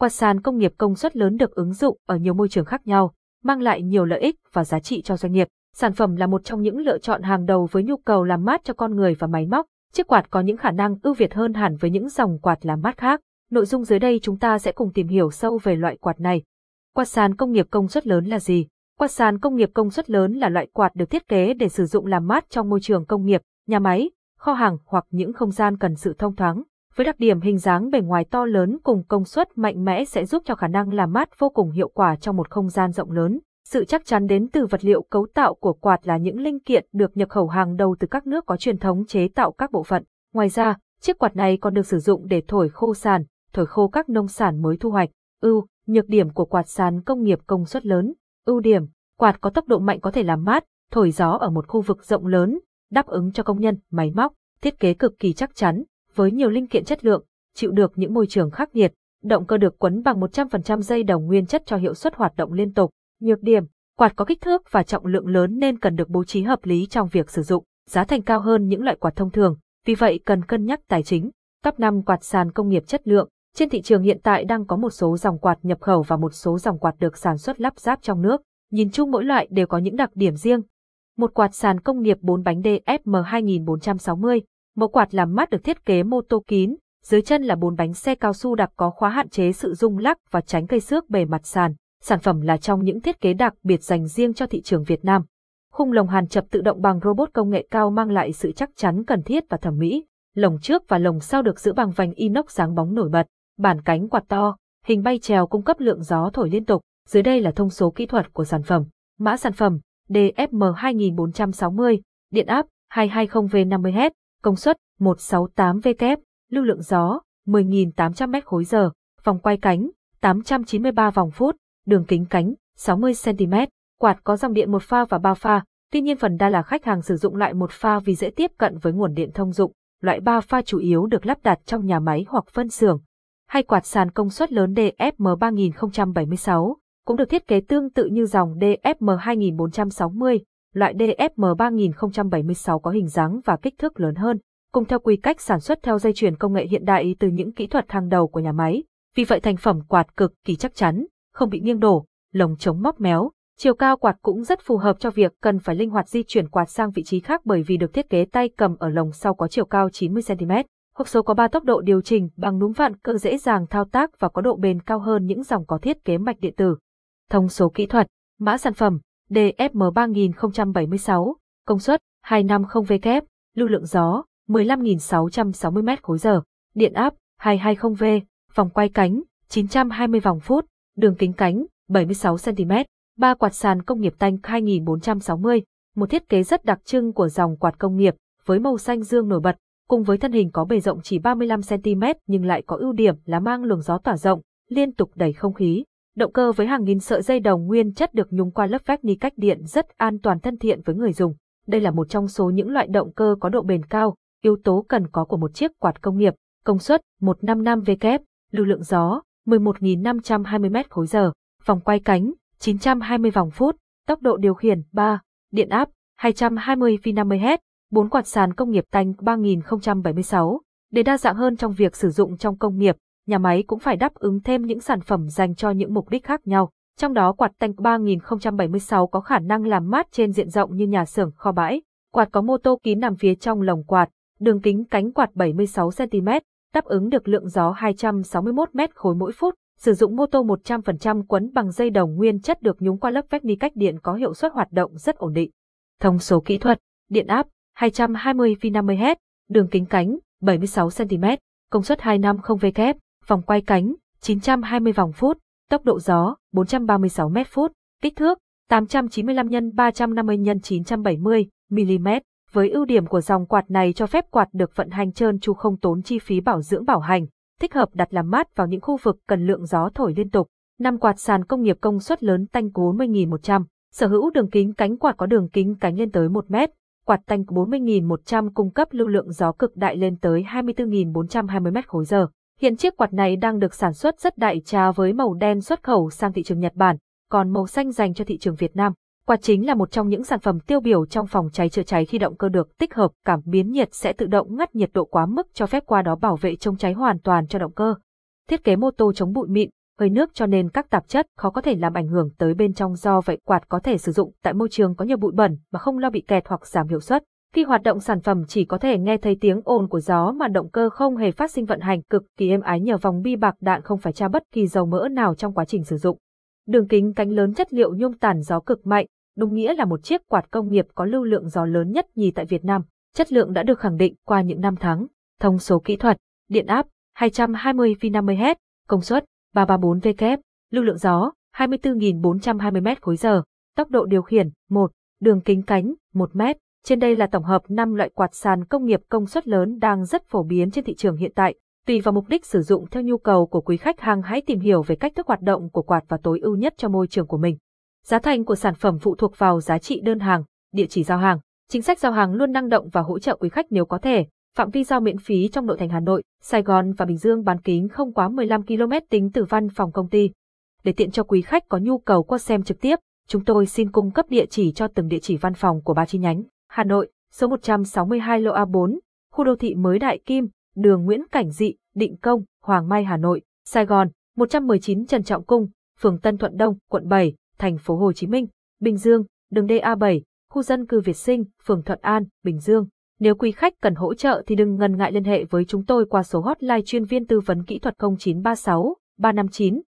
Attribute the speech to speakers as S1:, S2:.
S1: Quạt sàn công nghiệp công suất lớn được ứng dụng ở nhiều môi trường khác nhau, mang lại nhiều lợi ích và giá trị cho doanh nghiệp. Sản phẩm là một trong những lựa chọn hàng đầu với nhu cầu làm mát cho con người và máy móc. Chiếc quạt có những khả năng ưu việt hơn hẳn với những dòng quạt làm mát khác. Nội dung dưới đây chúng ta sẽ cùng tìm hiểu sâu về loại quạt này. Quạt sàn công nghiệp công suất lớn là gì? Quạt sàn công nghiệp công suất lớn là loại quạt được thiết kế để sử dụng làm mát trong môi trường công nghiệp, nhà máy, kho hàng hoặc những không gian cần sự thông thoáng. Với đặc điểm hình dáng bề ngoài to lớn cùng công suất mạnh mẽ sẽ giúp cho khả năng làm mát vô cùng hiệu quả trong một không gian rộng lớn. Sự chắc chắn đến từ vật liệu cấu tạo của quạt là những linh kiện được nhập khẩu hàng đầu từ các nước có truyền thống chế tạo các bộ phận. Ngoài ra, chiếc quạt này còn được sử dụng để thổi khô sàn, thổi khô các nông sản mới thu hoạch. Ưu, nhược điểm của quạt sàn công nghiệp công suất lớn. Ưu điểm, quạt có tốc độ mạnh có thể làm mát, thổi gió ở một khu vực rộng lớn, đáp ứng cho công nhân, máy móc, thiết kế cực kỳ chắc chắn, với nhiều linh kiện chất lượng, chịu được những môi trường khắc nghiệt. Động cơ được quấn bằng 100% dây đồng nguyên chất cho hiệu suất hoạt động liên tục. Nhược điểm, quạt có kích thước và trọng lượng lớn nên cần được bố trí hợp lý trong việc sử dụng, giá thành cao hơn những loại quạt thông thường, vì vậy cần cân nhắc tài chính. Top 5 quạt sàn công nghiệp chất lượng. Trên thị trường hiện tại đang có một số dòng quạt nhập khẩu và một số dòng quạt được sản xuất lắp ráp trong nước. Nhìn chung mỗi loại đều có những đặc điểm riêng. Một quạt sàn công nghiệp 4 bánh DFM 2460. Mẫu quạt làm mát được thiết kế mô tô kín, dưới chân là bốn bánh xe cao su đặc có khóa hạn chế sự rung lắc và tránh cây xước bề mặt sàn. Sản phẩm là trong những thiết kế đặc biệt dành riêng cho thị trường Việt Nam. Khung lồng hàn chập tự động bằng robot công nghệ cao mang lại sự chắc chắn cần thiết và thẩm mỹ. Lồng trước và lồng sau được giữ bằng vành inox sáng bóng nổi bật. Bản cánh quạt to, hình bay trèo cung cấp lượng gió thổi liên tục. Dưới đây là thông số kỹ thuật của sản phẩm. Mã sản phẩm DFM 2460, điện áp 220V50H, công suất 168W, lưu lượng gió 10.800 m khối giờ, vòng quay cánh 893 vòng phút, đường kính cánh 60 cm, quạt có dòng điện một pha và ba pha, tuy nhiên phần đa là khách hàng sử dụng loại một pha vì dễ tiếp cận với nguồn điện thông dụng, loại ba pha chủ yếu được lắp đặt trong nhà máy hoặc phân xưởng. Hay quạt sàn công suất lớn DFM 3076 cũng được thiết kế tương tự như dòng DFM 2460, loại DFM 3076 có hình dáng và kích thước lớn hơn, cùng theo quy cách sản xuất theo dây chuyền công nghệ hiện đại từ những kỹ thuật hàng đầu của nhà máy. Vì vậy thành phẩm quạt cực kỳ chắc chắn, không bị nghiêng đổ, lồng chống móc méo. Chiều cao quạt cũng rất phù hợp cho việc cần phải linh hoạt di chuyển quạt sang vị trí khác bởi vì được thiết kế tay cầm ở lồng sau có chiều cao 90cm, Hộp số có 3 tốc độ điều chỉnh bằng núm vặn cơ dễ dàng thao tác và có độ bền cao hơn những dòng có thiết kế mạch điện tử. Thông số kỹ thuật, mã sản phẩm, DFM 3076, công suất 250W, lưu lượng gió 15.660 m khối giờ, điện áp 220V, vòng quay cánh 920 vòng phút, đường kính cánh 76 cm, ba quạt sàn công nghiệp tanh 2460, một thiết kế rất đặc trưng của dòng quạt công nghiệp với màu xanh dương nổi bật, cùng với thân hình có bề rộng chỉ 35 cm nhưng lại có ưu điểm là mang luồng gió tỏa rộng, liên tục đẩy không khí. Động cơ với hàng nghìn sợi dây đồng nguyên chất được nhúng qua lớp vách ni cách điện rất an toàn thân thiện với người dùng. Đây là một trong số những loại động cơ có độ bền cao, yếu tố cần có của một chiếc quạt công nghiệp, công suất 155W, lưu lượng gió 11.520 m khối giờ, vòng quay cánh 920 vòng phút, tốc độ điều khiển 3, điện áp 220V50Hz, 4 quạt sàn công nghiệp tanh 3076. Để đa dạng hơn trong việc sử dụng trong công nghiệp, nhà máy cũng phải đáp ứng thêm những sản phẩm dành cho những mục đích khác nhau. Trong đó quạt tanh 3076 có khả năng làm mát trên diện rộng như nhà xưởng, kho bãi. Quạt có mô tô kín nằm phía trong lồng quạt, đường kính cánh quạt 76cm, đáp ứng được lượng gió 261 m khối mỗi phút, sử dụng mô tô 100% quấn bằng dây đồng nguyên chất được nhúng qua lớp vách ni cách điện có hiệu suất hoạt động rất ổn định. Thông số kỹ thuật, điện áp 220V 50Hz, đường kính cánh 76cm, công suất 250W, vòng quay cánh 920 vòng phút, tốc độ gió 436 m phút, kích thước 895 x 350 x 970 mm. Với ưu điểm của dòng quạt này cho phép quạt được vận hành trơn tru không tốn chi phí bảo dưỡng bảo hành, thích hợp đặt làm mát vào những khu vực cần lượng gió thổi liên tục. Năm quạt sàn công nghiệp công suất lớn tanh 40.100, sở hữu đường kính cánh quạt có đường kính cánh lên tới 1 mét, quạt tanh 40.100 cung cấp lưu lượng gió cực đại lên tới 24.420 mét khối giờ. Hiện chiếc quạt này đang được sản xuất rất đại trà với màu đen xuất khẩu sang thị trường Nhật Bản, còn màu xanh dành cho thị trường Việt Nam. Quạt chính là một trong những sản phẩm tiêu biểu trong phòng cháy chữa cháy khi động cơ được tích hợp cảm biến nhiệt sẽ tự động ngắt nhiệt độ quá mức cho phép qua đó bảo vệ chống cháy hoàn toàn cho động cơ. Thiết kế mô tô chống bụi mịn, hơi nước cho nên các tạp chất khó có thể làm ảnh hưởng tới bên trong do vậy quạt có thể sử dụng tại môi trường có nhiều bụi bẩn mà không lo bị kẹt hoặc giảm hiệu suất. Khi hoạt động sản phẩm chỉ có thể nghe thấy tiếng ồn của gió mà động cơ không hề phát sinh vận hành cực kỳ êm ái nhờ vòng bi bạc đạn không phải tra bất kỳ dầu mỡ nào trong quá trình sử dụng. Đường kính cánh lớn chất liệu nhôm tản gió cực mạnh, đúng nghĩa là một chiếc quạt công nghiệp có lưu lượng gió lớn nhất nhì tại Việt Nam. Chất lượng đã được khẳng định qua những năm tháng. Thông số kỹ thuật, điện áp 220V 50Hz, công suất 334W, lưu lượng gió 24.420 m khối giờ, tốc độ điều khiển 1, đường kính cánh 1 m. Trên đây là tổng hợp 5 loại quạt sàn công nghiệp công suất lớn đang rất phổ biến trên thị trường hiện tại. Tùy vào mục đích sử dụng theo nhu cầu của quý khách hàng hãy tìm hiểu về cách thức hoạt động của quạt và tối ưu nhất cho môi trường của mình. Giá thành của sản phẩm phụ thuộc vào giá trị đơn hàng, địa chỉ giao hàng. Chính sách giao hàng luôn năng động và hỗ trợ quý khách nếu có thể. Phạm vi giao miễn phí trong nội thành Hà Nội, Sài Gòn và Bình Dương bán kính không quá 15 km tính từ văn phòng công ty. Để tiện cho quý khách có nhu cầu qua xem trực tiếp, chúng tôi xin cung cấp địa chỉ cho từng địa chỉ văn phòng của ba chi nhánh. Hà Nội, số 162 Lộ A4, khu đô thị mới Đại Kim, đường Nguyễn Cảnh Dị, Định Công, Hoàng Mai Hà Nội, Sài Gòn, 119 Trần Trọng Cung, phường Tân Thuận Đông, quận 7, thành phố Hồ Chí Minh, Bình Dương, đường DA7, khu dân cư Việt Sinh, phường Thuận An, Bình Dương. Nếu quý khách cần hỗ trợ thì đừng ngần ngại liên hệ với chúng tôi qua số hotline chuyên viên tư vấn kỹ thuật 0936 359